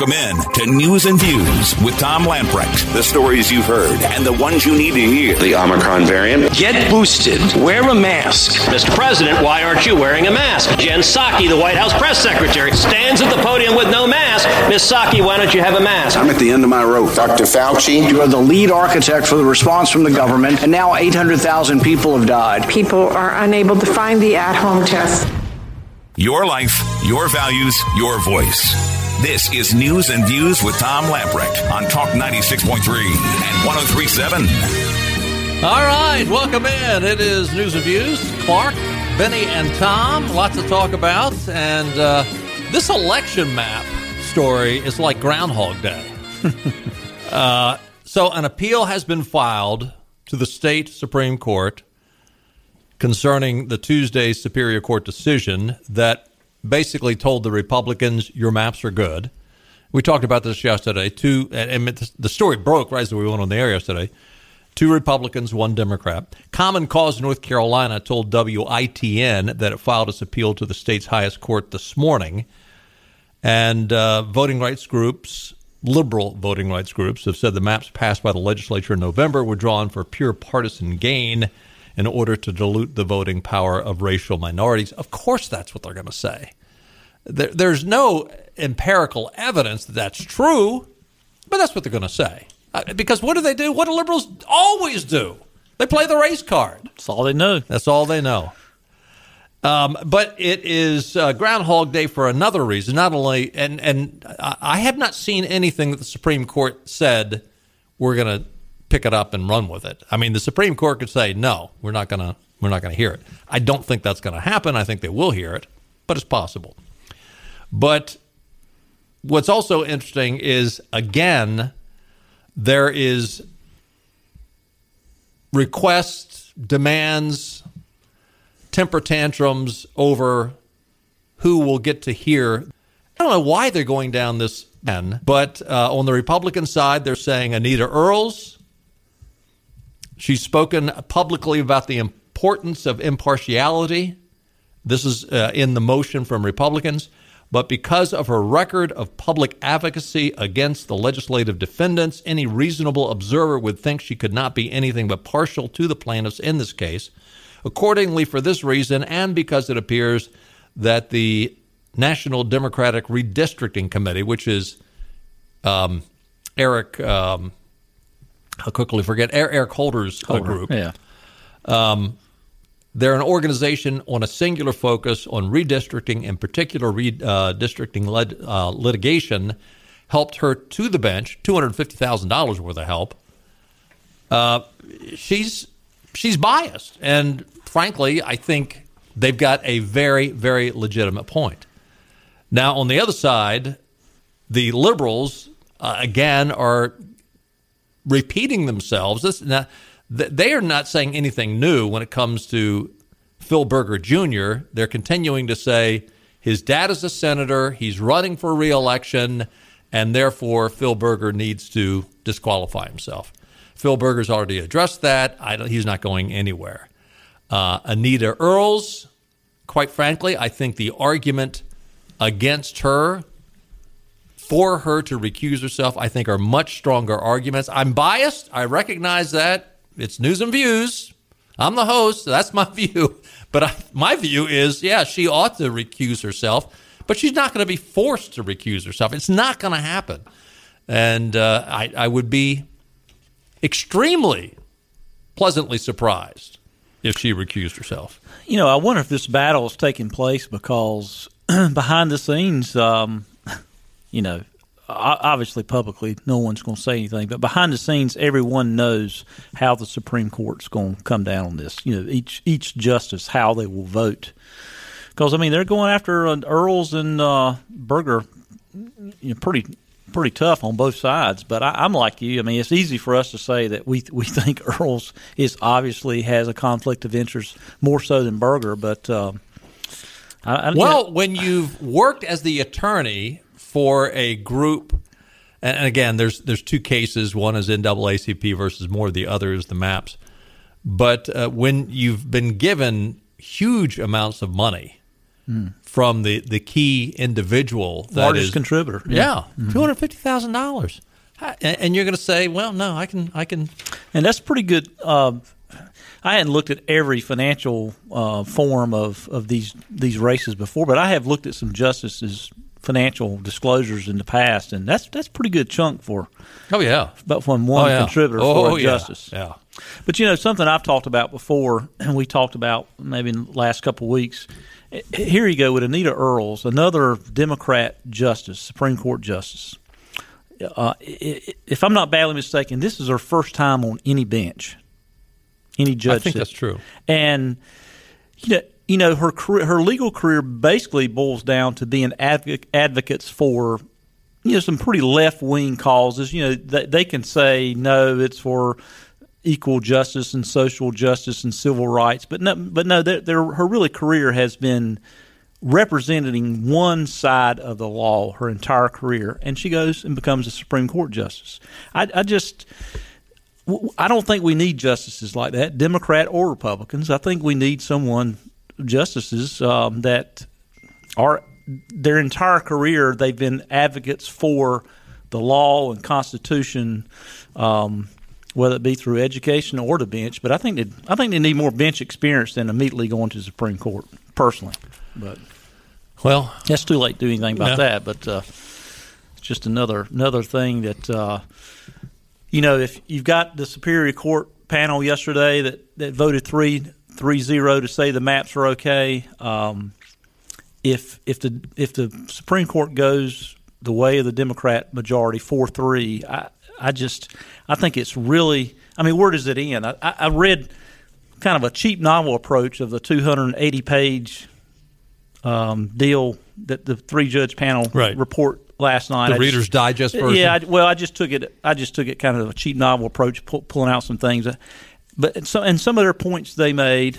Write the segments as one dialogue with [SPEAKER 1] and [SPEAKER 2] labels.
[SPEAKER 1] Welcome in to News and Views with Tom Lamprecht. The stories you've heard and the ones you need to hear.
[SPEAKER 2] The Omicron variant.
[SPEAKER 3] Get boosted. Wear a mask.
[SPEAKER 4] Mr. President, why aren't you wearing a mask? Jen Psaki, the White House press secretary, stands at the podium with no mask. Ms. Psaki, why don't you have a mask?
[SPEAKER 5] I'm at the end of my rope.
[SPEAKER 2] Dr. Fauci.
[SPEAKER 6] You are the lead architect for the response from the government, and now 800,000 people have died.
[SPEAKER 7] People are unable to find the at home test.
[SPEAKER 1] Your life, your values, your voice. This is News and Views with Tom Lamprecht on Talk 96.3 and 1037.
[SPEAKER 8] All right, welcome in. It is News and Views. Clark, Benny, and Tom. Lots to talk about. And uh, this election map story is like Groundhog Day. uh, so, an appeal has been filed to the state Supreme Court concerning the Tuesday Superior Court decision that basically told the Republicans, your maps are good. We talked about this yesterday. Two, and the story broke right as we went on the air yesterday. Two Republicans, one Democrat. Common Cause North Carolina told WITN that it filed its appeal to the state's highest court this morning. And uh, voting rights groups, liberal voting rights groups, have said the maps passed by the legislature in November were drawn for pure partisan gain in order to dilute the voting power of racial minorities. Of course, that's what they're going to say. There, there's no empirical evidence that that's true, but that's what they're going to say. Uh, because what do they do? What do liberals always do? They play the race card.
[SPEAKER 9] That's all they know.
[SPEAKER 8] That's all they know. Um, but it is uh, Groundhog Day for another reason. Not only, and and I have not seen anything that the Supreme Court said we're going to pick it up and run with it. I mean, the Supreme Court could say no, we're not going to we're not going to hear it. I don't think that's going to happen. I think they will hear it, but it's possible. But what's also interesting is again there is requests, demands, temper tantrums over who will get to hear. I don't know why they're going down this end, but uh, on the Republican side, they're saying Anita Earls She's spoken publicly about the importance of impartiality. This is uh, in the motion from Republicans. But because of her record of public advocacy against the legislative defendants, any reasonable observer would think she could not be anything but partial to the plaintiffs in this case. Accordingly, for this reason, and because it appears that the National Democratic Redistricting Committee, which is um, Eric um, I'll quickly forget Eric Holder's Holder, group.
[SPEAKER 9] Yeah.
[SPEAKER 8] Um, they're an organization on a singular focus on redistricting, in particular redistricting uh, led, uh, litigation. Helped her to the bench, two hundred fifty thousand dollars worth of help. Uh, she's she's biased, and frankly, I think they've got a very very legitimate point. Now, on the other side, the liberals uh, again are repeating themselves. This, now, they are not saying anything new when it comes to Phil Berger Jr. They're continuing to say his dad is a senator, he's running for reelection, and therefore Phil Berger needs to disqualify himself. Phil Berger's already addressed that. he's not going anywhere. Uh, Anita Earls, quite frankly, I think the argument against her for her to recuse herself, I think, are much stronger arguments. I'm biased. I recognize that. It's news and views. I'm the host. So that's my view. But I, my view is, yeah, she ought to recuse herself, but she's not going to be forced to recuse herself. It's not going to happen. And uh, I, I would be extremely pleasantly surprised if she recused herself.
[SPEAKER 9] You know, I wonder if this battle is taking place because behind the scenes, um, you know, obviously publicly no one's going to say anything, but behind the scenes, everyone knows how the Supreme Court's going to come down on this. You know, each each justice how they will vote, because I mean they're going after uh, Earls and uh, Berger, you know, pretty pretty tough on both sides. But I, am like you. I mean, it's easy for us to say that we we think Earls is obviously has a conflict of interest more so than Berger, but. Uh,
[SPEAKER 8] I, I, well, when you've worked as the attorney for a group. And again, there's there's two cases. One is NAACP versus Moore. The other is the maps. But uh, when you've been given huge amounts of money from the, the key individual that
[SPEAKER 9] Largest
[SPEAKER 8] is-
[SPEAKER 9] contributor.
[SPEAKER 8] Yeah, two hundred fifty thousand dollars, and you're going to say, well, no, I can, I can.
[SPEAKER 9] and that's pretty good. Uh, I hadn't looked at every financial uh, form of, of these these races before, but I have looked at some justices' financial disclosures in the past, and that's that's a pretty good chunk for
[SPEAKER 8] Oh yeah,
[SPEAKER 9] but from one
[SPEAKER 8] oh, yeah.
[SPEAKER 9] contributor
[SPEAKER 8] oh,
[SPEAKER 9] for a
[SPEAKER 8] yeah.
[SPEAKER 9] justice.
[SPEAKER 8] Yeah,
[SPEAKER 9] But you know something I've talked about before, and we talked about maybe in the last couple of weeks. Here you go with Anita Earls, another Democrat justice, Supreme Court justice. Uh, if I'm not badly mistaken, this is her first time on any bench, any judge.
[SPEAKER 8] I think
[SPEAKER 9] seat.
[SPEAKER 8] that's true.
[SPEAKER 9] And you know, you know, her career, her legal career basically boils down to being advoc- advocates for you know some pretty left wing causes. You know, they, they can say no, it's for equal justice and social justice and civil rights, but no, but no, their, their her really career has been representing one side of the law her entire career, and she goes and becomes a Supreme Court justice. I, I just. I don't think we need justices like that, Democrat or Republicans. I think we need someone, justices um, that are their entire career they've been advocates for the law and Constitution, um, whether it be through education or the bench. But I think they, I think they need more bench experience than immediately going to the Supreme Court, personally. But
[SPEAKER 8] Well,
[SPEAKER 9] it's too late to do anything about
[SPEAKER 8] Yeah.
[SPEAKER 9] that. But uh, it's just another another thing that uh, you know if you've got the Superior Court panel yesterday that, that voted three three zero to say the maps are okay. Um, if if the if the Supreme Court goes the way of the Democrat majority four three, I I just I think it's really I mean where does it end? I, I read kind of a cheap novel approach of the 280 page um, deal that the three judge panel
[SPEAKER 8] Right.
[SPEAKER 9] report last night.
[SPEAKER 8] The
[SPEAKER 9] I just-
[SPEAKER 8] Reader's Digest version?
[SPEAKER 9] Yeah, I, well, I just took it. I just took it kind of a cheap novel approach, pull, pulling out some things. But so, and some of their points they made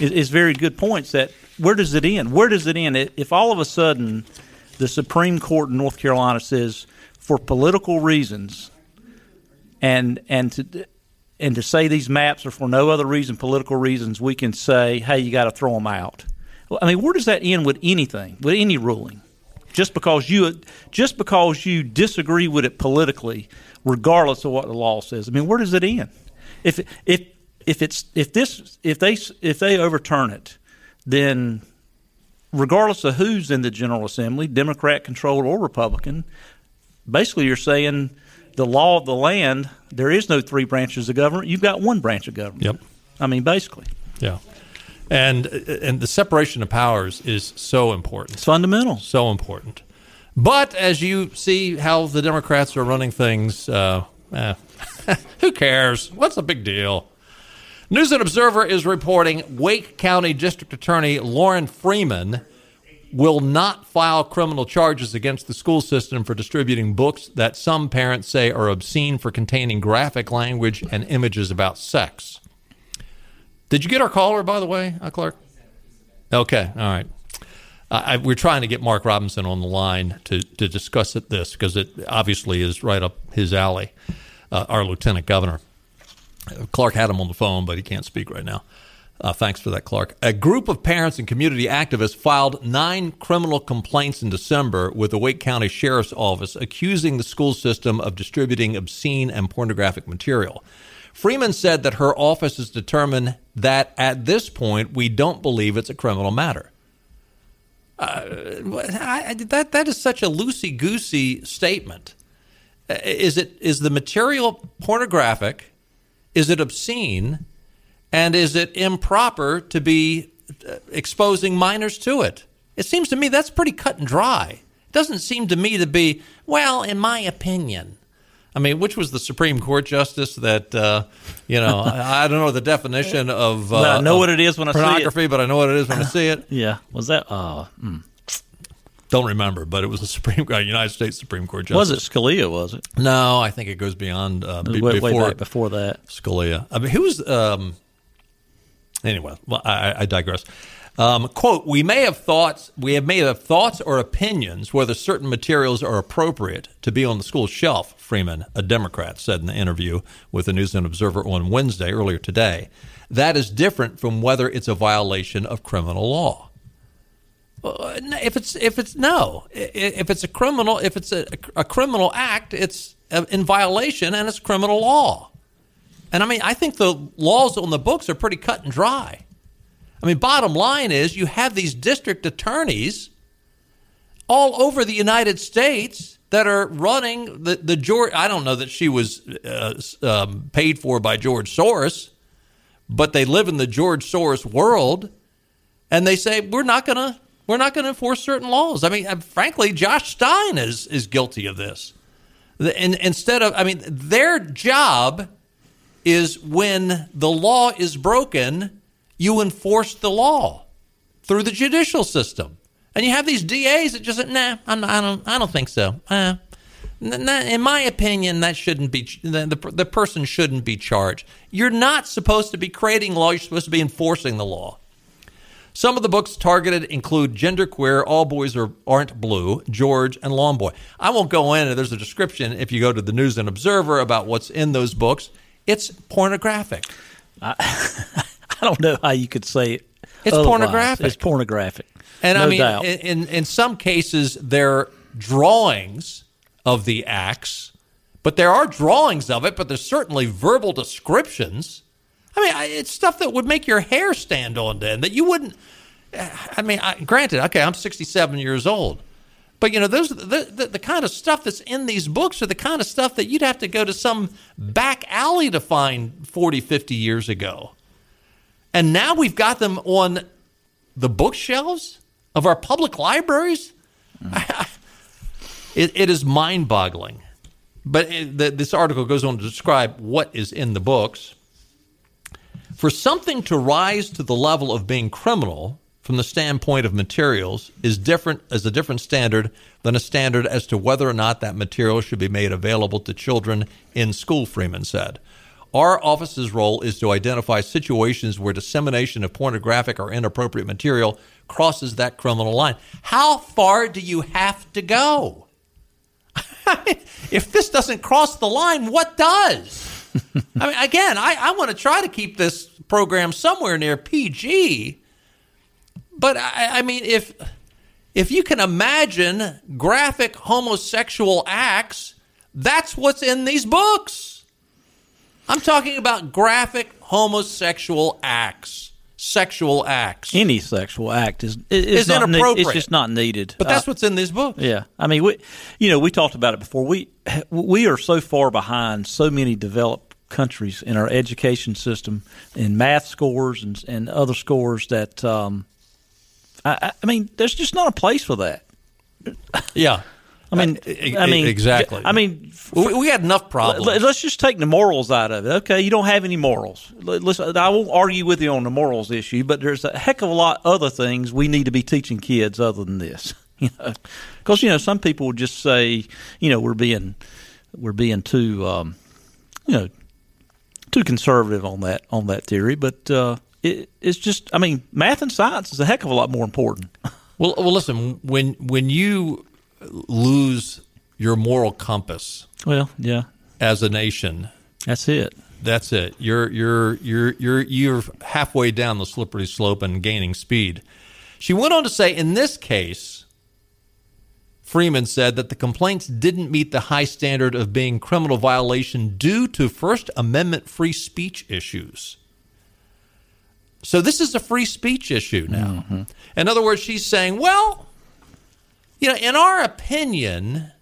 [SPEAKER 9] is, is very good points. That where does it end? Where does it end? If all of a sudden the Supreme Court in North Carolina says for political reasons, and and to and to say these maps are for no other reason, political reasons, we can say, hey, you got to throw them out. I mean, where does that end with anything, with any ruling? Just because you just because you disagree with it politically, regardless of what the law says. I mean, where does it end? If if if it's if this if they if they overturn it, then regardless of who's in the General Assembly, Democrat controlled or Republican, basically you're saying the law of the land, there is no three branches of government. You've got one branch of government.
[SPEAKER 8] Yep.
[SPEAKER 9] I mean, basically,
[SPEAKER 8] yeah, and and the separation of powers is so important.
[SPEAKER 9] it's fundamental.
[SPEAKER 8] so important. But as you see how the Democrats are running things, uh, eh, who cares? What's the big deal? News and Observer is reporting Wake County District Attorney Lorrin Freeman will not file criminal charges against the school system for distributing books that some parents say are obscene for containing graphic language and images about sex. Did you get our caller, by the way, uh, Clark? Okay, all right. Uh, I, we're trying to get Mark Robinson on the line to, to discuss it, this because it obviously is right up his alley. Uh, our lieutenant governor, Clark had him on the phone, but he can't speak right now. Uh, thanks for that, Clark. A group of parents and community activists filed nine criminal complaints in December with the Wake County Sheriff's Office accusing the school system of distributing obscene and pornographic material. Freeman said that her office has determined that at this point we don't believe it's a criminal matter. I, I- that that is such a loosey goosey statement. Uh, Is it is the material pornographic? Is it obscene? And is it improper to be uh, exposing minors to it? It seems to me that's pretty cut and dry. It doesn't seem to me to be well, in my opinion. I mean, which was the Supreme Court justice that uh, you know? I, don't know the definition of. Uh,
[SPEAKER 9] But I know
[SPEAKER 8] of
[SPEAKER 9] what it is when I see it.
[SPEAKER 8] pornography, but I know what it is when I see it.
[SPEAKER 9] Yeah, was that? Uh, mm.
[SPEAKER 8] Don't remember, but it was a Supreme uh, United States Supreme Court justice.
[SPEAKER 9] was it Scalia? Was it?
[SPEAKER 8] No, I think it goes beyond uh, be-
[SPEAKER 9] way,
[SPEAKER 8] before
[SPEAKER 9] way back before that.
[SPEAKER 8] Scalia. I mean, who was? Um, anyway, well, I, I digress. Um, quote: We may have thoughts. We have may have thoughts or opinions whether certain materials are appropriate to be on the school shelf. Freeman, a Democrat, said in the interview with the News and Observer on Wednesday earlier today. That is different from whether it's a violation of criminal law. If it's if it's no, if it's a criminal, if it's a, a criminal act, it's uh, in violation and it's criminal law. And I mean, I think the laws on the books are pretty cut and dry. I mean, bottom line is you have these district attorneys all over the United States that are running the, the George. I don't know that she was uh, um, paid for by George Soros, but they live in the George Soros world, and they say we're not going to we're not going to enforce certain laws. I mean, uh, frankly, Josh Stein is is guilty of this. And instead of, I mean, their job is when the law is broken, you enforce the law through the judicial system. And you have these DAs that just say, nah, I'm, I don't, I don't think so. Uh, in my opinion, that shouldn't be the, the, the person shouldn't be charged. You're not supposed to be creating law. You're supposed to be enforcing the law. Some of the books targeted include Genderqueer, All Boys Are, Aren't Blue, George, and Lawn Boy. I won't go in, there's a description if you go to the News and Observer about what's in those books. It's pornographic.
[SPEAKER 9] I, I don't know how you could say it.
[SPEAKER 8] It's
[SPEAKER 9] otherwise.
[SPEAKER 8] pornographic.
[SPEAKER 9] It's pornographic.
[SPEAKER 8] And
[SPEAKER 9] no
[SPEAKER 8] I mean,
[SPEAKER 9] doubt.
[SPEAKER 8] in, in some cases, they're drawings of the acts, but there are drawings of it, but there's certainly verbal descriptions. I mean, it's stuff that would make your hair stand on end that you wouldn't. I mean, I, granted, okay, I'm 67 years old, but you know, those the, the, the kind of stuff that's in these books are the kind of stuff that you'd have to go to some back alley to find 40, 50 years ago. And now we've got them on the bookshelves of our public libraries. Mm. it, it is mind boggling. But it, the, this article goes on to describe what is in the books. For something to rise to the level of being criminal from the standpoint of materials is different as a different standard than a standard as to whether or not that material should be made available to children in school, Freeman said. Our office's role is to identify situations where dissemination of pornographic or inappropriate material crosses that criminal line. How far do you have to go? if this doesn't cross the line, what does? I mean, again, I, I want to try to keep this program somewhere near PG. But I, I mean, if if you can imagine graphic homosexual acts, that's what's in these books. I'm talking about graphic homosexual acts, sexual acts.
[SPEAKER 9] Any sexual act is is,
[SPEAKER 8] is inappropriate.
[SPEAKER 9] Ne- it's just not needed.
[SPEAKER 8] But that's uh, what's in these books.
[SPEAKER 9] Yeah, I mean, we, you know, we talked about it before. We we are so far behind so many developed countries in our education system in math scores and, and other scores that um, I, I mean there's just not a place for that
[SPEAKER 8] yeah
[SPEAKER 9] I mean, I mean,
[SPEAKER 8] exactly.
[SPEAKER 9] I mean,
[SPEAKER 8] we, we had enough problems.
[SPEAKER 9] Let's just take the morals out of it. Okay, you don't have any morals. Listen, I won't argue with you on the morals issue, but there's a heck of a lot other things we need to be teaching kids other than this. You know, because you know some people would just say, you know, we're being we're being too, um, you know, too conservative on that on that theory, but uh, it, it's just I mean, math and science is a heck of a lot more important.
[SPEAKER 8] Well, well, listen when when you lose your moral compass,
[SPEAKER 9] well, yeah,
[SPEAKER 8] as a nation,
[SPEAKER 9] that's it.
[SPEAKER 8] That's it. You're you're you're you're you're halfway down the slippery slope and gaining speed. She went on to say, in this case, Freeman said that the complaints didn't meet the high standard of being criminal violation due to First Amendment free speech issues. So this is a free speech issue now. Mm-hmm. In other words, she's saying, well, you know, in our opinion,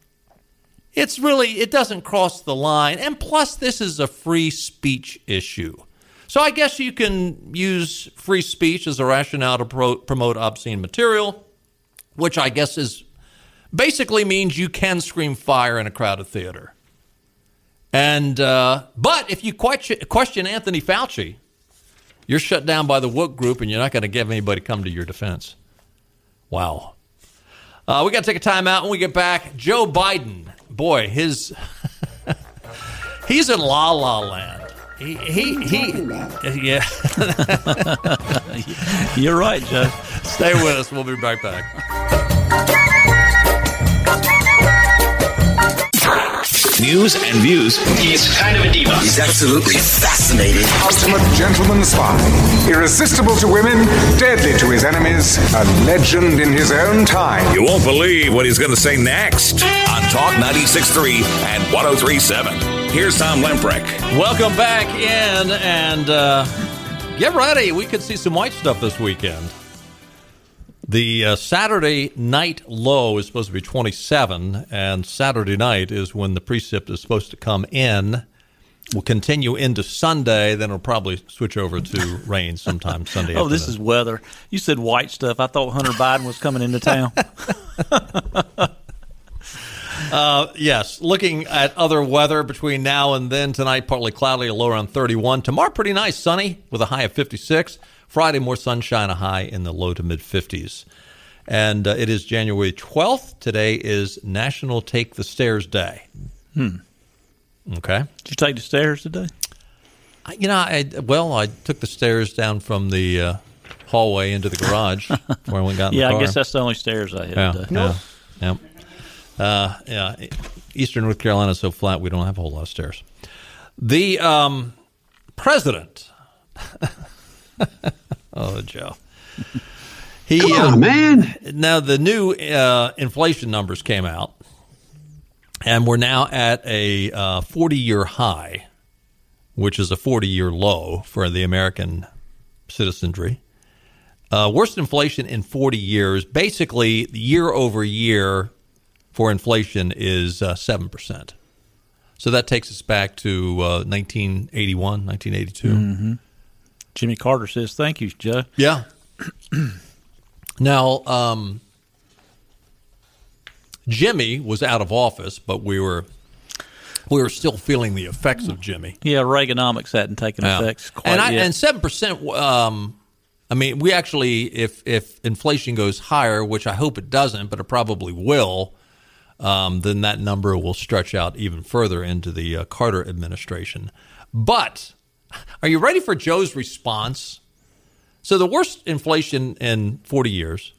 [SPEAKER 8] it's really it doesn't cross the line and plus this is a free speech issue. So I guess you can use free speech as a rationale to pro- promote obscene material, which I guess is basically means you can scream fire in a crowded theater. And uh, but if you question Anthony Fauci, you're shut down by the woke group, and you're not going to get anybody come to your defense. Wow. Uh, we got to take a time out when we get back. Joe Biden, boy, his he's in la la land. He he, he yeah.
[SPEAKER 9] You're right, Joe.
[SPEAKER 8] Stay with us. We'll be right back.
[SPEAKER 1] News and views.
[SPEAKER 3] He's kind of a diva.
[SPEAKER 5] He's absolutely fascinating.
[SPEAKER 10] Ultimate gentleman spy. Irresistible to women, deadly to his enemies, a legend in his own time.
[SPEAKER 1] You won't believe what he's going to say next on Talk 96.3 and 103.7. Here's Tom Lamprecht.
[SPEAKER 8] Welcome back in and uh, get ready. We could see some white stuff this weekend. The uh, Saturday night low is supposed to be 27, and Saturday night is when the precip is supposed to come in. Will continue into Sunday, then it'll probably switch over to rain sometime Sunday. Afternoon.
[SPEAKER 9] Oh, this is weather. You said white stuff. I thought Hunter Biden was coming into town.
[SPEAKER 8] Uh, yes, looking at other weather between now and then. Tonight, partly cloudy, a low around 31. Tomorrow, pretty nice, sunny with a high of 56. Friday, more sunshine, a high in the low to mid 50s. And uh, it is January 12th. Today is National Take the Stairs Day.
[SPEAKER 9] Hmm.
[SPEAKER 8] Okay.
[SPEAKER 9] Did you take the stairs today?
[SPEAKER 8] I, you know, I well, I took the stairs down from the uh, hallway into the garage where I went got in
[SPEAKER 9] yeah,
[SPEAKER 8] the car.
[SPEAKER 9] I guess that's the only stairs I had
[SPEAKER 8] Yeah,
[SPEAKER 9] today.
[SPEAKER 8] yeah, yeah. Uh, yeah. Eastern North Carolina is so flat, we don't have a whole lot of stairs. The um, president. oh, Joe. He,
[SPEAKER 2] Come on,
[SPEAKER 8] uh,
[SPEAKER 2] man.
[SPEAKER 8] Now the new uh, inflation numbers came out, and we're now at a uh, 40-year high, which is a 40-year low for the American citizenry. Uh, worst inflation in 40 years. Basically, year over year for inflation is uh, 7%. So that takes us back to uh, 1981, 1982.
[SPEAKER 9] Mm-hmm. Jimmy Carter says, "Thank you, Joe."
[SPEAKER 8] Yeah. now, um, Jimmy was out of office, but we were we were still feeling the effects of Jimmy.
[SPEAKER 9] Yeah, Reaganomics hadn't taken
[SPEAKER 8] Yeah.
[SPEAKER 9] effect quite
[SPEAKER 8] and
[SPEAKER 9] yet.
[SPEAKER 8] and seven percent. Um, I mean, we actually, if if inflation goes higher, which I hope it doesn't, but it probably will, um, then that number will stretch out even further into the uh, Carter administration. But are you ready for Joe's response? So the worst inflation in 40 years.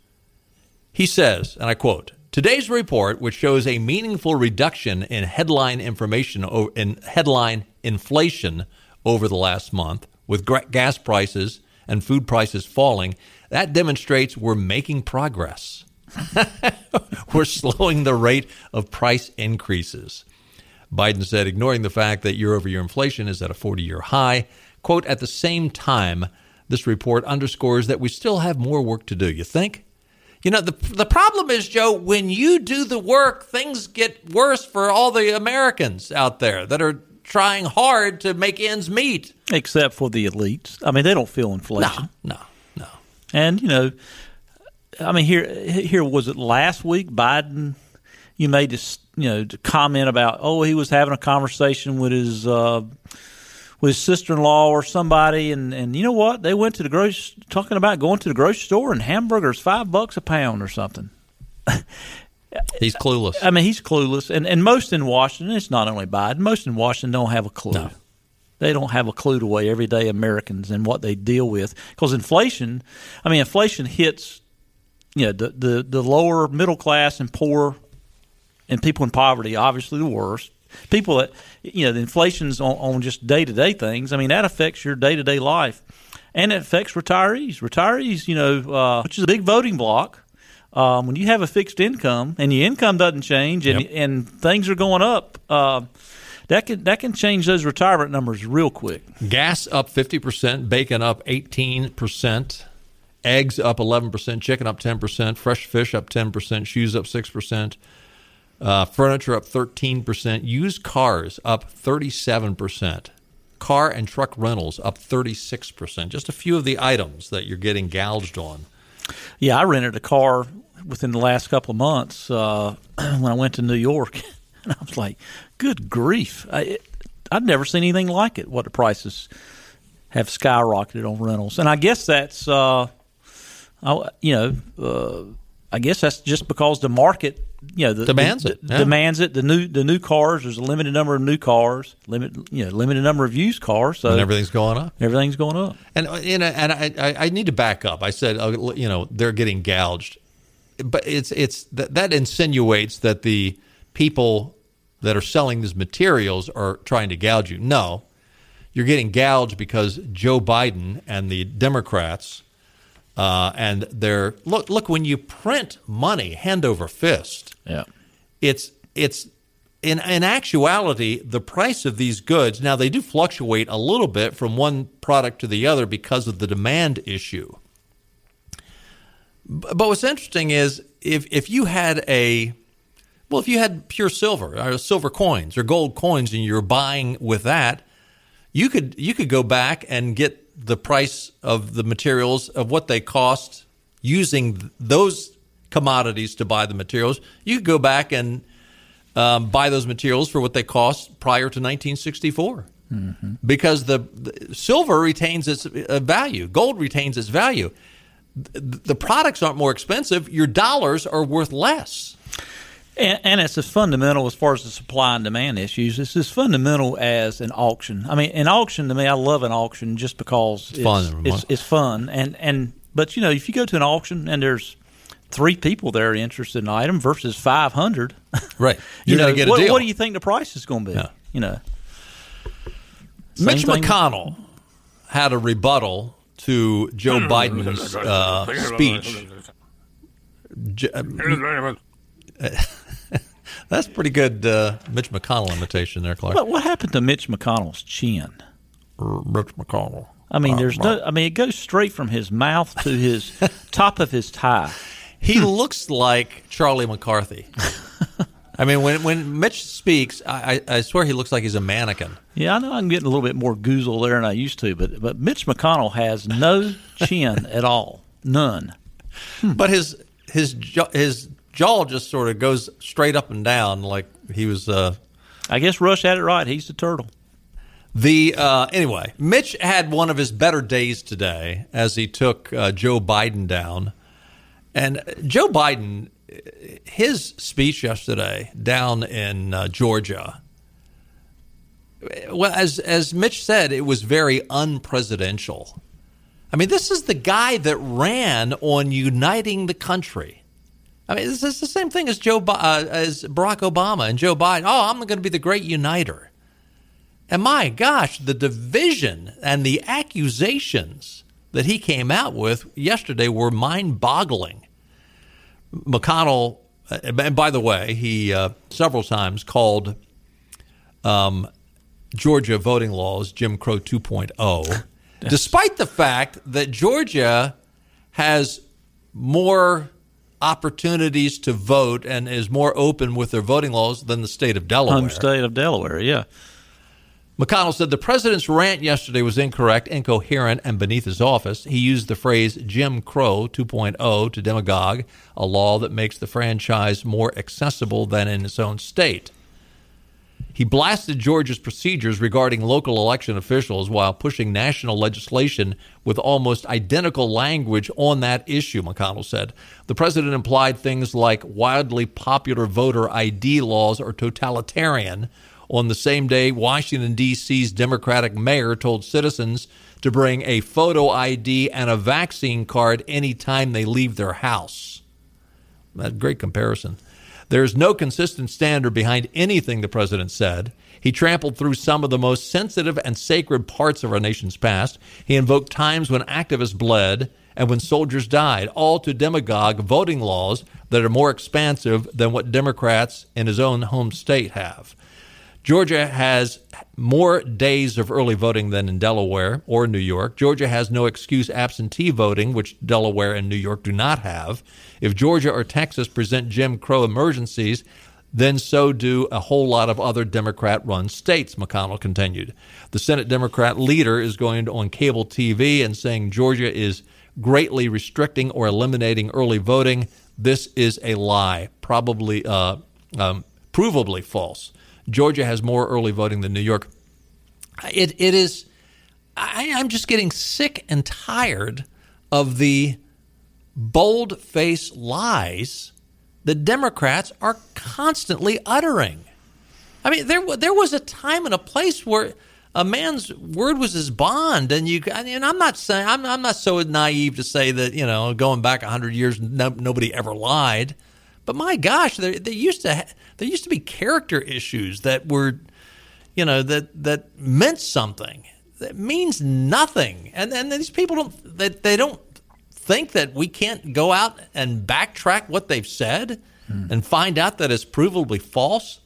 [SPEAKER 8] He says, and I quote, Today's report, which shows a meaningful reduction in headline information in headline inflation over the last month, with gas prices and food prices falling, that demonstrates we're making progress. we're slowing the rate of price increases. Biden said, ignoring the fact that year over year inflation is at a 40 year high. Quote, at the same time, this report underscores that we still have more work to do. You think? You know, the, the problem is, Joe, when you do the work, things get worse for all the Americans out there that are trying hard to make ends meet.
[SPEAKER 9] Except for the elites. I mean, they don't feel inflation.
[SPEAKER 8] No, no. no.
[SPEAKER 9] And you know, I mean, here, here was it last week? Biden, you made this, you know, to comment about, oh, he was having a conversation with his uh, with his sister in law or somebody, and and you know what? They went to the grocery, talking about going to the grocery store and hamburgers five bucks a pound or something.
[SPEAKER 8] He's clueless.
[SPEAKER 9] I mean, he's clueless, and and most in Washington, it's not only Biden. Most in Washington don't have a clue.
[SPEAKER 8] No.
[SPEAKER 9] They don't have a clue to way everyday Americans and what they deal with because inflation. I mean, inflation hits you know the, the the lower middle class and poor and people in poverty. Obviously, the worst. People that you know, the inflation's on, on just day to day things. I mean, that affects your day to day life, and it affects retirees. Retirees, you know, uh, which is a big voting block. Um, when you have a fixed income and your income doesn't change and
[SPEAKER 8] Yep.
[SPEAKER 9] and things are going up, uh, that can that can change those retirement numbers real quick.
[SPEAKER 8] Gas up 50%, bacon up 18%, eggs up 11%, chicken up 10%, fresh fish up 10%, shoes up 6%, uh, furniture up 13%, used cars up 37%, car and truck rentals up 36%. Just a few of the items that you're getting gouged on.
[SPEAKER 9] Yeah, I rented a car within the last couple of months uh, when I went to New York, and I was like, "Good grief!" I, it, I'd never seen anything like it. What the prices have skyrocketed on rentals, and I guess that's, uh, I, you know, uh, I guess that's just because the market, you know, the,
[SPEAKER 8] Demands
[SPEAKER 9] the-
[SPEAKER 8] it, yeah.
[SPEAKER 9] demands it. The new the new cars. There's a limited number of new cars, limit you know, limited number of used cars. So
[SPEAKER 8] and everything's going up.
[SPEAKER 9] everything's going up.
[SPEAKER 8] And uh, you know, and I, I, I need to back up. I said, uh, you know, they're getting gouged, but it's it's that, that insinuates that the people that are selling these materials are trying to gouge you. No, you're getting gouged because Joe Biden and the Democrats uh, and they're look look when you print money hand over fist.
[SPEAKER 9] Yeah,
[SPEAKER 8] it's it's in in actuality the price of these goods now they do fluctuate a little bit from one product to the other because of the demand issue. But what's interesting is if if you had a well, if you had pure silver or silver coins or gold coins and you're buying with that, you could you could go back and get the price of the materials of what they cost using those commodities to buy the materials. You could go back and um, buy those materials for what they cost prior to 1964. Mm-hmm. Because the, the, silver retains its uh, value, gold retains its value. The, the products aren't more expensive; your dollars are worth less.
[SPEAKER 9] And, and, it's as fundamental as far as the supply and demand issues. It's as fundamental as an auction. I mean, an auction to me, I love an auction just because it's, it's fun. It's, it's, fun. And and but you know, if you go to an auction and there's three people there interested in an item versus five hundred,
[SPEAKER 8] right?
[SPEAKER 9] You're you know, get a what, deal. What do you think the price is going to be? Yeah. You know,
[SPEAKER 8] Mitch thing. McConnell had a rebuttal to Joe Biden's uh, speech. That's pretty good uh, Mitch McConnell imitation there, Clark.
[SPEAKER 9] What, what happened to Mitch McConnell's chin?
[SPEAKER 8] Mitch McConnell.
[SPEAKER 9] I mean, there's no. I mean, it goes straight from his mouth to his top of his tie.
[SPEAKER 8] He looks like Charlie McCarthy. I mean, when when Mitch speaks, I, I, swear he looks like he's a mannequin.
[SPEAKER 9] Yeah, I know I'm getting a little bit more goozle there than I used to, but but Mitch McConnell has no chin at all, none.
[SPEAKER 8] But his his his jaw just sort of goes straight up and down like he was. Uh,
[SPEAKER 9] I guess Rush had it right. He's the turtle.
[SPEAKER 8] The uh, anyway, Mitch had one of his better days today as he took uh, Joe Biden down, and Joe Biden, his speech yesterday down in uh, Georgia. Well, as as Mitch said, it was very unpresidential. I mean, this is the guy that ran on uniting the country. I mean, it's, it's the same thing as Joe uh, as Barack Obama and Joe Biden. Oh, I'm going to be the great uniter. And my gosh, the division and the accusations that he came out with yesterday were mind-boggling. McConnell, uh, and by the way, he uh, several times called um, Georgia voting laws Jim Crow 2.0, despite the fact that Georgia has more opportunities to vote and is more open with their voting laws than the state of Delaware.
[SPEAKER 9] Home state of Delaware, yeah.
[SPEAKER 8] McConnell said the president's rant yesterday was incorrect, incoherent, and beneath his office. He used the phrase Jim Crow 2.0 to demagogue, a law that makes the franchise more accessible than in its own state. He blasted Georgia's procedures regarding local election officials while pushing national legislation with almost identical language on that issue, McConnell said. The president implied things like wildly popular voter ID laws are totalitarian. On the same day, Washington, D.C.'s Democratic mayor told citizens to bring a photo ID and a vaccine card anytime they leave their house. That's a great comparison. There's no consistent standard behind anything the president said. He trampled through some of the most sensitive and sacred parts of our nation's past. He invoked times when activists bled and when soldiers died, all to demagogue voting laws that are more expansive than what Democrats in his own home state have. Georgia has more days of early voting than in Delaware or New York. Georgia has no excuse absentee voting, which Delaware and New York do not have. If Georgia or Texas present Jim Crow emergencies, then so do a whole lot of other Democrat run states, McConnell continued. The Senate Democrat leader is going on cable TV and saying Georgia is greatly restricting or eliminating early voting. This is a lie, probably uh, um, provably false. Georgia has more early voting than New York. It it is. I, I'm just getting sick and tired of the bold faced lies that Democrats are constantly uttering. I mean, there there was a time and a place where a man's word was his bond, and you. And I'm not saying I'm, I'm not so naive to say that you know going back hundred years, no, nobody ever lied. But my gosh, there, there used to ha- there used to be character issues that were, you know, that that meant something. That means nothing, and and these people don't that they don't think that we can't go out and backtrack what they've said hmm. and find out that it's provably false.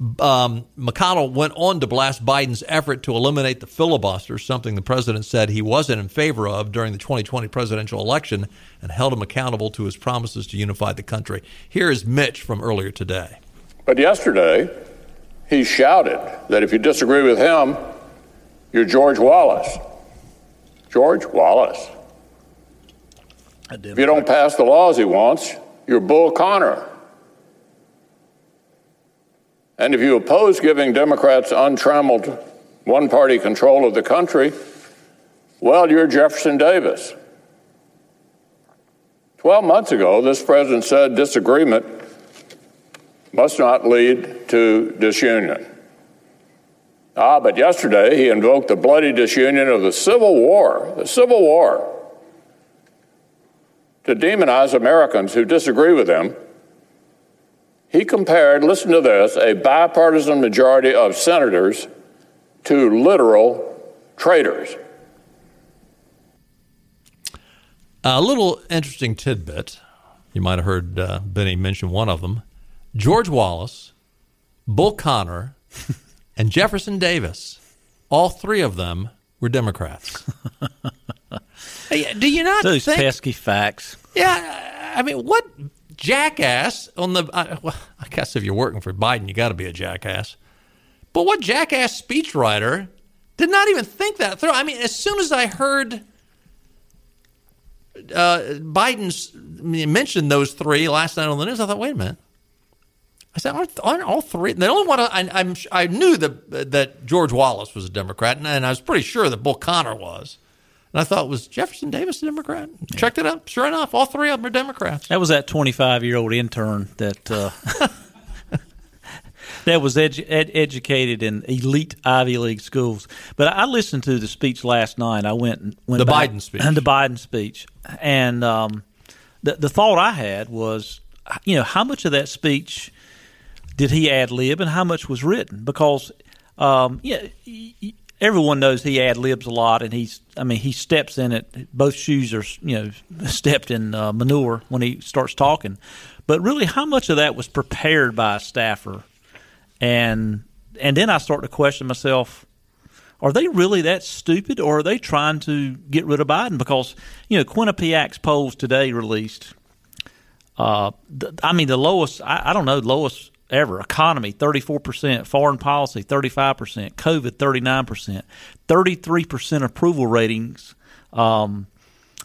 [SPEAKER 8] Um, McConnell went on to blast Biden's effort to eliminate the filibuster, something the president said he wasn't in favor of during the 2020 presidential election, and held him accountable to his promises to unify the country. Here is Mitch from earlier today.
[SPEAKER 11] But yesterday, he shouted that if you disagree with him, you're George Wallace. George Wallace. If you don't pass the laws he wants, you're Bull Connor. And if you oppose giving Democrats untrammeled one party control of the country, well, you're Jefferson Davis. Twelve months ago, this president said disagreement must not lead to disunion. Ah, but yesterday he invoked the bloody disunion of the Civil War, the Civil War, to demonize Americans who disagree with him. He compared, listen to this, a bipartisan majority of senators to literal traitors.
[SPEAKER 8] A little interesting tidbit. You might have heard uh, Benny mention one of them. George Wallace, Bull Connor, and Jefferson Davis. All three of them were Democrats. Hey, Do you not
[SPEAKER 9] Those
[SPEAKER 8] think?
[SPEAKER 9] pesky facts.
[SPEAKER 8] Yeah, I mean, what jackass on the? Uh, well, I guess if you're working for Biden, you got to be a jackass. But what jackass speechwriter did not even think that through? I mean, as soon as I heard uh, mentioned those three last night on the news, I thought, wait a minute. I said, aren't, aren't all three? The only one I, I'm, I knew that that George Wallace was a Democrat, and, and I was pretty sure that Bull Connor was. And I thought, was Jefferson Davis a Democrat? Checked it out. Sure enough, all three of them are Democrats.
[SPEAKER 9] That was that 25 year old intern that uh, that was edu- ed- educated in elite Ivy League schools. But I listened to the speech last night. I went and went
[SPEAKER 8] The
[SPEAKER 9] back-
[SPEAKER 8] Biden speech.
[SPEAKER 9] the Biden speech, and um, the the thought I had was, you know, how much of that speech did he ad lib, and how much was written? Because um, yeah. Everyone knows he ad libs a lot, and he's. I mean, he steps in it. Both shoes are, you know, stepped in uh, manure when he starts talking. But really, how much of that was prepared by a staffer? And and then I start to question myself: Are they really that stupid, or are they trying to get rid of Biden? Because you know, Quinnipiac's polls today released. Uh, th- I mean, the lowest. I, I don't know, lowest ever. Economy thirty four percent, foreign policy thirty five percent, COVID thirty nine percent, thirty three percent approval ratings. Um,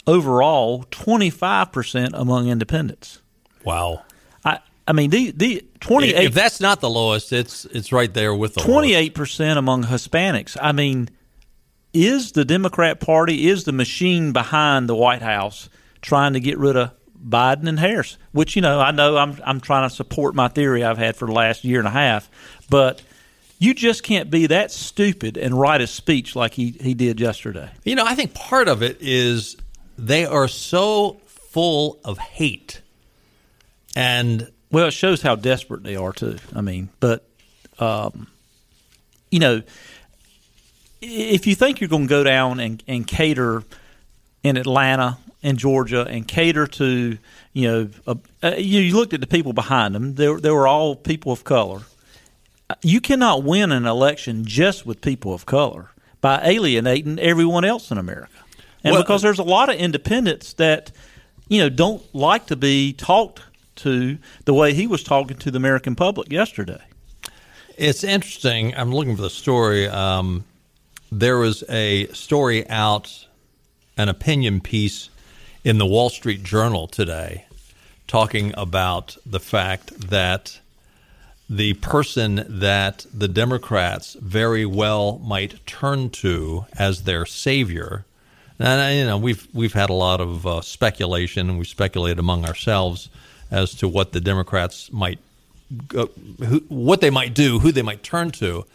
[SPEAKER 9] overall, twenty five percent among independents.
[SPEAKER 8] Wow.
[SPEAKER 9] I I mean, the the twenty
[SPEAKER 8] If that's not the lowest, it's it's right there with the
[SPEAKER 9] twenty eight percent among Hispanics. I mean, is the Democrat Party is the machine behind the White House trying to get rid of Biden and Harris? Which you know, I know I'm I'm trying to support my theory I've had for the last year and a half, but you just can't be that stupid and write a speech like he, he did yesterday.
[SPEAKER 8] You know, I think part of it is they are so full of hate. And
[SPEAKER 9] Well, it shows how desperate they are too. I mean, but um, you know, if you think you're going to go down and, and cater in Atlanta and Georgia and cater to you know, uh, uh, you, you looked at the people behind them; they, were- they were all people of color. You cannot win an election just with people of color by alienating everyone else in America, and
[SPEAKER 8] Well-
[SPEAKER 9] because there's a lot of independents that you know don't like to be talked to the way he was talking to the American public yesterday.
[SPEAKER 8] It's interesting. I'm looking for the story. Um, there was a story out, an opinion piece in the Wall Street Journal today, talking about the fact that the person that the Democrats very well might turn to as their savior. And you know, we've we've had a lot of uh, speculation, and we speculated among ourselves as to what the Democrats might who, what they might do, who they might turn to.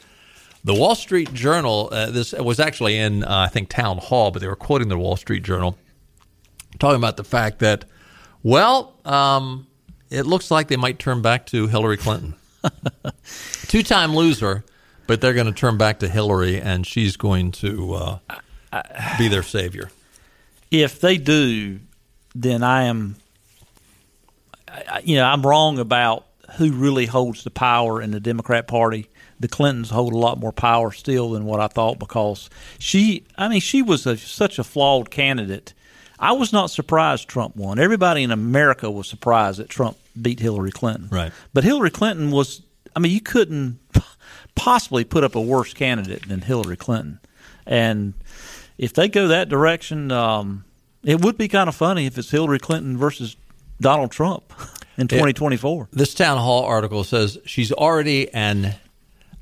[SPEAKER 8] The Wall Street Journal, uh, this was actually in, uh, I think, Town Hall, but they were quoting the Wall Street Journal, talking about the fact that, well, um, it looks like they might turn back to Hillary Clinton. Two time loser, but they're going to turn back to Hillary, and she's going to uh, be their savior.
[SPEAKER 9] If they do, then I am, you know, I'm wrong about who really holds the power in the Democrat Party. The Clintons hold a lot more power still than what I thought because she, I mean, she was a, such a flawed candidate. I was not surprised Trump won. Everybody in America was surprised that Trump beat Hillary Clinton.
[SPEAKER 8] Right.
[SPEAKER 9] But Hillary Clinton was, I mean, you couldn't possibly put up a worse candidate than Hillary Clinton. And if they go that direction, um, it would be kind of funny if it's Hillary Clinton versus Donald Trump in 2024.
[SPEAKER 8] This town hall article says she's already an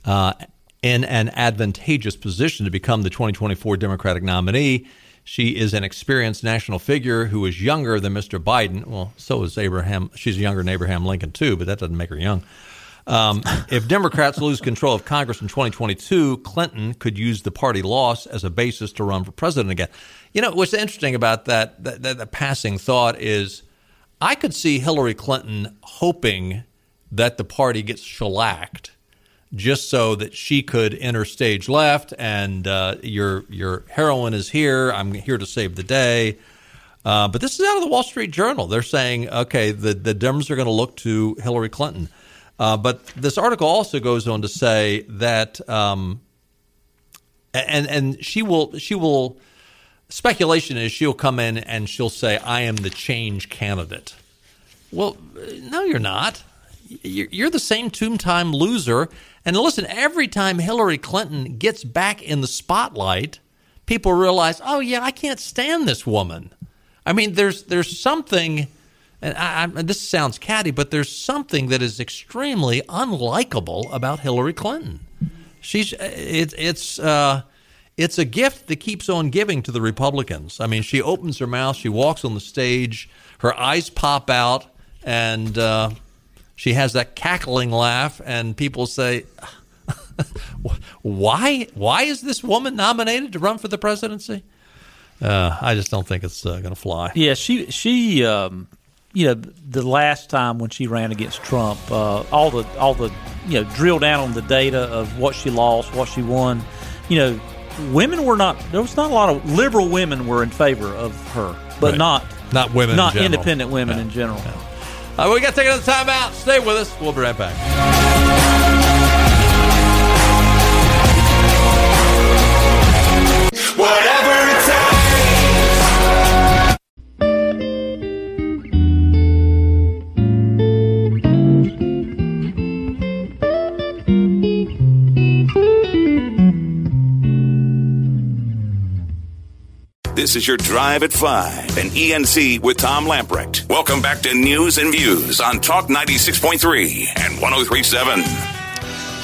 [SPEAKER 8] uh, in an advantageous position to become the 2024 Democratic nominee. She is an experienced national figure who is younger than Mr. Biden. Well, so is Abraham. She's younger than Abraham Lincoln too, but that doesn't make her young. Um, if Democrats lose control of Congress in 2022, Clinton could use the party loss as a basis to run for president again. You know what's interesting about that? That, that, that passing thought is, I could see Hillary Clinton hoping that the party gets shellacked just so that she could enter stage left and uh, your your heroine is here. I'm here to save the day. Uh, but this is out of the Wall Street Journal. They're saying, okay, the, the Dems are going to look to Hillary Clinton. Uh, but this article also goes on to say that, um, and and she will she will speculation is she'll come in and she'll say, I am the change candidate. Well, no, you're not. You're the same two-time loser. And listen, every time Hillary Clinton gets back in the spotlight, people realize, oh yeah, I can't stand this woman. I mean, there's there's something, and I, I, this sounds catty, but there's something that is extremely unlikable about Hillary Clinton. She's it, it's uh, it's a gift that keeps on giving to the Republicans. I mean, she opens her mouth, she walks on the stage, her eyes pop out, and uh, she has that cackling laugh, and people say, "Why? Why is this woman nominated to run for the presidency?" Uh, I just don't think it's uh, going to fly.
[SPEAKER 9] Yeah, she she um, you know the last time when she ran against Trump, uh, all the all the you know drill down on the data of what she lost, what she won. You know, women were not there was not a lot of liberal women were in favor of her, but
[SPEAKER 8] Right.
[SPEAKER 9] not
[SPEAKER 8] Not women
[SPEAKER 9] not independent women
[SPEAKER 8] Yeah.
[SPEAKER 9] in general.
[SPEAKER 8] Uh, we got to take another time out. Stay with us. We'll be right back.
[SPEAKER 5] Whatever
[SPEAKER 1] This is your Drive at 5 and ENC with Tom Lamprecht. Welcome back to News and Views on Talk 96.3 and 1037.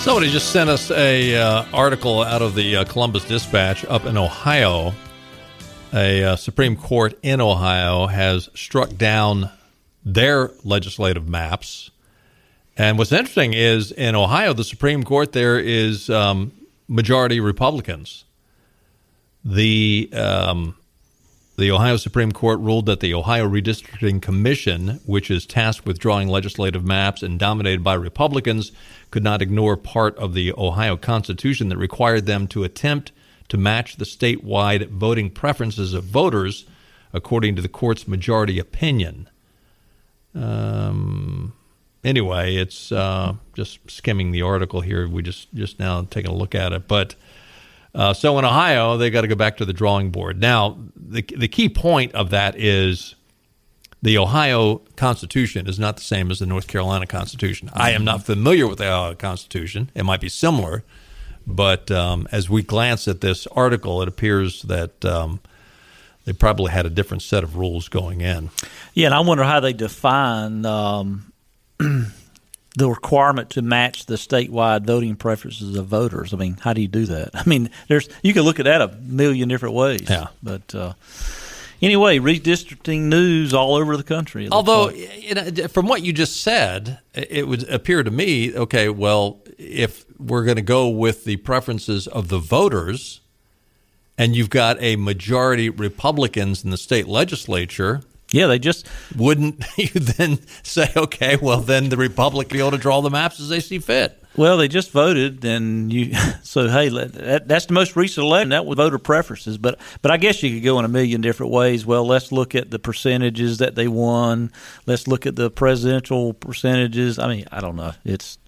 [SPEAKER 8] Somebody just sent us a uh, article out of the uh, Columbus Dispatch up in Ohio. A uh, Supreme Court in Ohio has struck down their legislative maps. And what's interesting is in Ohio, the Supreme Court there is um, majority Republicans. The um, the Ohio Supreme Court ruled that the Ohio Redistricting Commission, which is tasked with drawing legislative maps and dominated by Republicans, could not ignore part of the Ohio Constitution that required them to attempt to match the statewide voting preferences of voters, according to the court's majority opinion. Um, anyway, it's uh, just skimming the article here. We just just now taking a look at it, but. Uh, so in Ohio, they got to go back to the drawing board. Now, the the key point of that is the Ohio Constitution is not the same as the North Carolina Constitution. I am not familiar with the Ohio Constitution. It might be similar, but um, as we glance at this article, it appears that um, they probably had a different set of rules going in.
[SPEAKER 9] Yeah, and I wonder how they define um, the requirement to match the statewide voting preferences of voters. I mean, how do you do that? I mean, there's you can look at that a million different ways.
[SPEAKER 8] Yeah.
[SPEAKER 9] But uh, anyway, redistricting news all over the country.
[SPEAKER 8] Although,
[SPEAKER 9] like.
[SPEAKER 8] from what you just said, it would appear to me, okay, well, if we're going to go with the preferences of the voters, and you've got a majority Republicans in the state legislature,
[SPEAKER 9] Yeah, they just
[SPEAKER 8] wouldn't you then say, okay, well then the Republic be able to draw the maps as they see fit.
[SPEAKER 9] Well, they just voted, and you. So hey, that, that's the most recent election. That was voter preferences, but but I guess you could go in a million different ways. Well, let's look at the percentages that they won. Let's look at the presidential percentages. I mean, I don't know. It's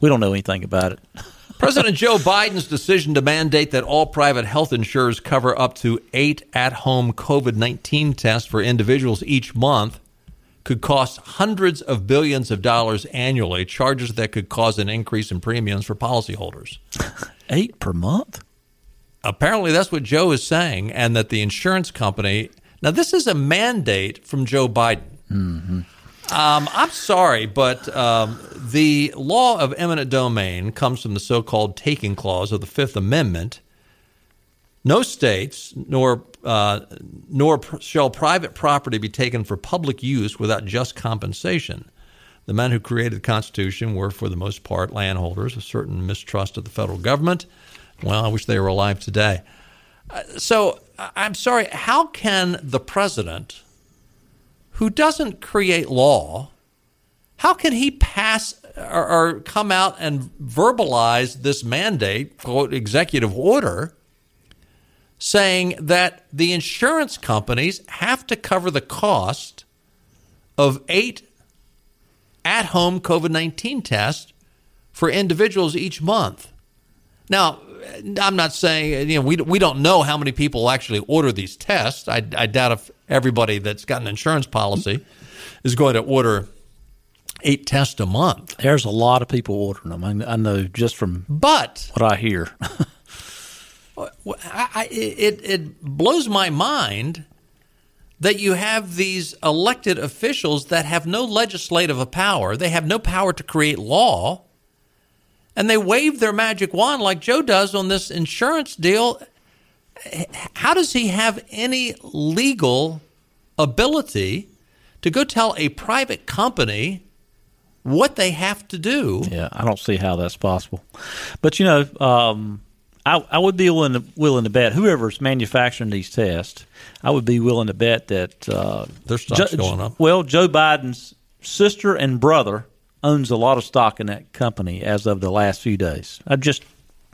[SPEAKER 9] we don't know anything about it.
[SPEAKER 8] President Joe Biden's decision to mandate that all private health insurers cover up to eight at-home COVID nineteen tests for individuals each month could cost hundreds of billions of dollars annually, charges that could cause an increase in premiums for policyholders.
[SPEAKER 9] Eight per month?
[SPEAKER 8] Apparently, that's what Joe is saying, and that the insurance company. Now, this is a mandate from Joe Biden.
[SPEAKER 9] Mm-hmm.
[SPEAKER 8] Um, I'm sorry, but um, the law of eminent domain comes from the so called taking clause of the Fifth Amendment. No states nor uh, nor shall private property be taken for public use without just compensation. The men who created the Constitution were, for the most part, landholders, a certain mistrust of the federal government. Well, I wish they were alive today. Uh, so I'm sorry, how can the president, who doesn't create law, how can he pass or, or come out and verbalize this mandate, quote, executive order? saying that the insurance companies have to cover the cost of eight at home COVID 19 tests for individuals each month. Now, I'm not saying, you know, we, we don't know how many people actually order these tests. I, I doubt if everybody that's got an insurance policy is going to order eight tests a month.
[SPEAKER 9] There's a lot of people ordering them. I, I know just from
[SPEAKER 8] but
[SPEAKER 9] what I hear.
[SPEAKER 8] I, it, it blows my mind that you have these elected officials that have no legislative power, they have no power to create law, and they wave their magic wand like Joe does on this insurance deal. How does he have any legal ability to go tell a private company what they have to do?
[SPEAKER 9] Yeah, I don't see how that's possible. But you know, um, I, I would be willing to, willing to bet whoever's manufacturing these tests, I would be willing to bet that uh,
[SPEAKER 8] their stock's jo- going up.
[SPEAKER 9] Well, Joe Biden's sister and brother owns a lot of stock in that company as of the last few days. I just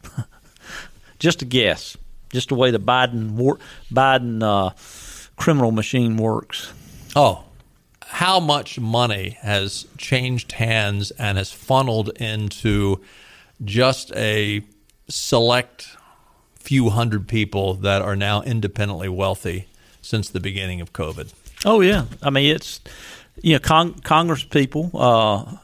[SPEAKER 9] just a guess, just the way the Biden war, Biden uh, criminal machine works.
[SPEAKER 8] Oh, how much money has changed hands and has funneled into just a select few hundred people that are now independently wealthy since the beginning of COVID.
[SPEAKER 9] Oh yeah, I mean it's you know con- Congress people. Uh,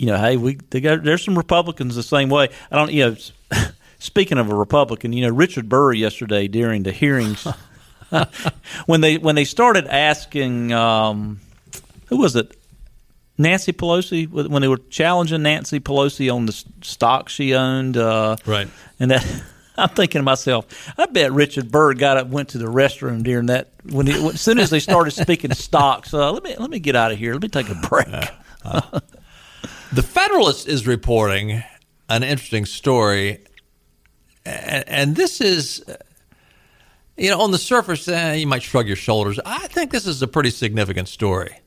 [SPEAKER 9] you know, hey, we got, there's some Republicans the same way. I don't you know. speaking of a Republican, you know Richard Burr yesterday during the hearings when they when they started asking um, who was it Nancy Pelosi when they were challenging Nancy Pelosi on the stock she owned. Uh,
[SPEAKER 8] right.
[SPEAKER 9] And that I'm thinking to myself, I bet Richard Burr got up, went to the restroom during that when he, as soon as they started speaking stocks. Uh, let me let me get out of here. Let me take a break. Uh,
[SPEAKER 8] the Federalist is reporting an interesting story, and, and this is. You know, on the surface, eh, you might shrug your shoulders. I think this is a pretty significant story.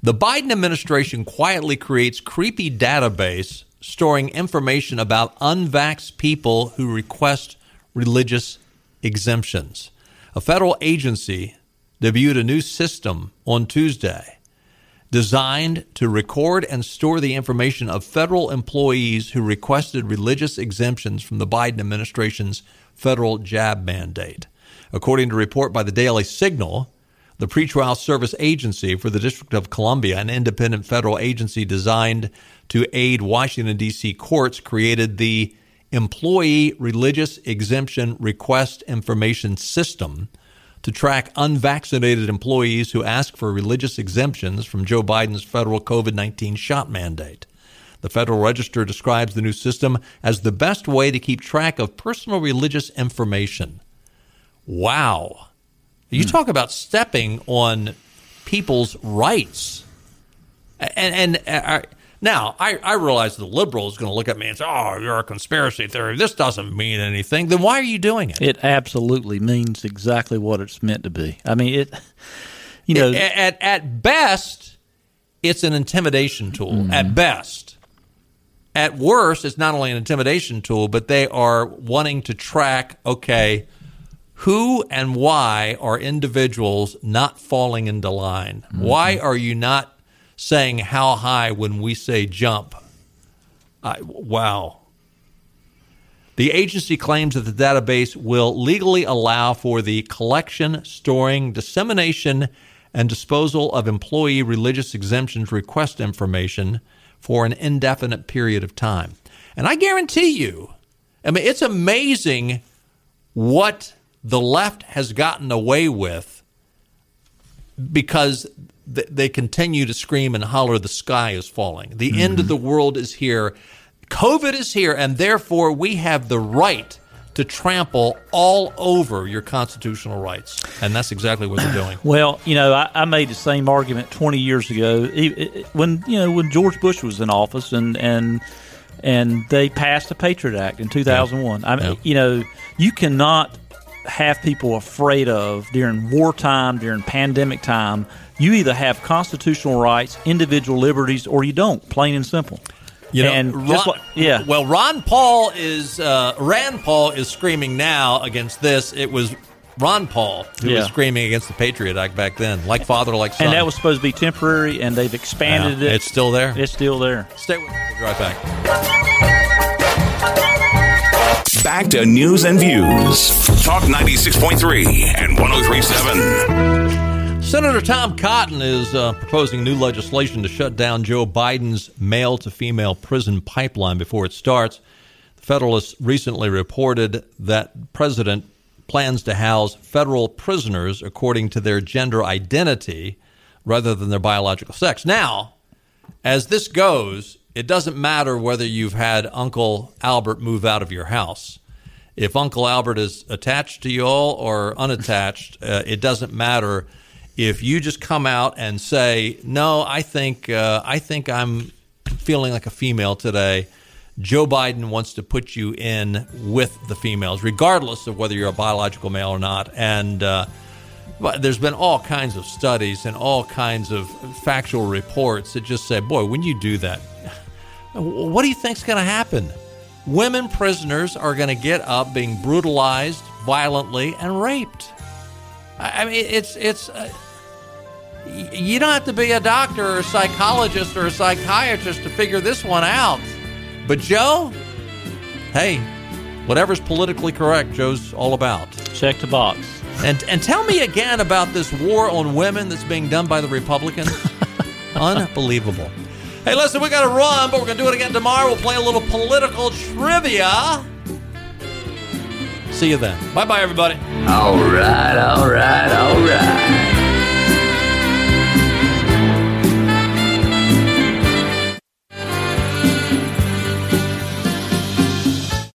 [SPEAKER 8] The Biden administration quietly creates creepy database storing information about unvaxxed people who request religious exemptions. A federal agency debuted a new system on Tuesday designed to record and store the information of federal employees who requested religious exemptions from the Biden administration's federal jab mandate. According to a report by the Daily Signal, the Pretrial Service Agency for the District of Columbia, an independent federal agency designed to aid Washington, D.C. courts, created the Employee Religious Exemption Request Information System to track unvaccinated employees who ask for religious exemptions from Joe Biden's federal COVID 19 shot mandate. The Federal Register describes the new system as the best way to keep track of personal religious information. Wow. You hmm. talk about stepping on people's rights. And, and uh, now I, I realize the liberal is going to look at me and say, "Oh, you're a conspiracy theory. This doesn't mean anything." Then why are you doing it?
[SPEAKER 9] It absolutely means exactly what it's meant to be. I mean, it. you know,
[SPEAKER 8] at at best, it's an intimidation tool. Mm-hmm. At best, at worst, it's not only an intimidation tool, but they are wanting to track. Okay, who and why are individuals not falling into line? Mm-hmm. Why are you not saying how high when we say jump? I, wow. The agency claims that the database will legally allow for the collection, storing, dissemination, and disposal of employee religious exemptions request information for an indefinite period of time. And I guarantee you, I mean, it's amazing what the left has gotten away with because they continue to scream and holler the sky is falling. The mm-hmm. end of the world is here. COVID is here, and therefore we have the right to trample all over your constitutional rights. And that's exactly what they're doing.
[SPEAKER 9] Well, you know, I, I made the same argument 20 years ago when, you know, when George Bush was in office and, and, and they passed the Patriot Act in 2001. Yeah. I mean, yeah. you know, you cannot have people afraid of during wartime, during pandemic time. You either have constitutional rights, individual liberties, or you don't, plain and simple.
[SPEAKER 8] You know, and Ron, like, yeah. Well, Ron Paul is uh, Rand Paul is screaming now against this. It was Ron Paul who yeah. was screaming against the Patriot Act back then, like father, like son.
[SPEAKER 9] And that was supposed to be temporary, and they've expanded yeah, it.
[SPEAKER 8] It's still there.
[SPEAKER 9] It's still there.
[SPEAKER 8] Stay with me. We'll be right back.
[SPEAKER 1] Back to news and views. Talk 96.3 and 1037.
[SPEAKER 8] Senator Tom Cotton is uh, proposing new legislation to shut down Joe Biden's male to female prison pipeline before it starts. The Federalist recently reported that President plans to house federal prisoners according to their gender identity rather than their biological sex. Now, as this goes, it doesn't matter whether you've had Uncle Albert move out of your house. If Uncle Albert is attached to you all or unattached, uh, it doesn't matter if you just come out and say, "No, I think uh, I think I'm feeling like a female today," Joe Biden wants to put you in with the females, regardless of whether you're a biological male or not. And uh, there's been all kinds of studies and all kinds of factual reports that just say, "Boy, when you do that, what do you think's going to happen?" Women prisoners are going to get up being brutalized violently and raped. I mean, it's it's. Uh, you don't have to be a doctor or a psychologist or a psychiatrist to figure this one out. But Joe, hey, whatever's politically correct, Joe's all about.
[SPEAKER 9] Check the box.
[SPEAKER 8] And and tell me again about this war on women that's being done by the Republicans. Unbelievable. Hey, listen, we got to run, but we're going to do it again tomorrow. We'll play a little political trivia. See you then. Bye bye, everybody.
[SPEAKER 3] All right, all right, all right.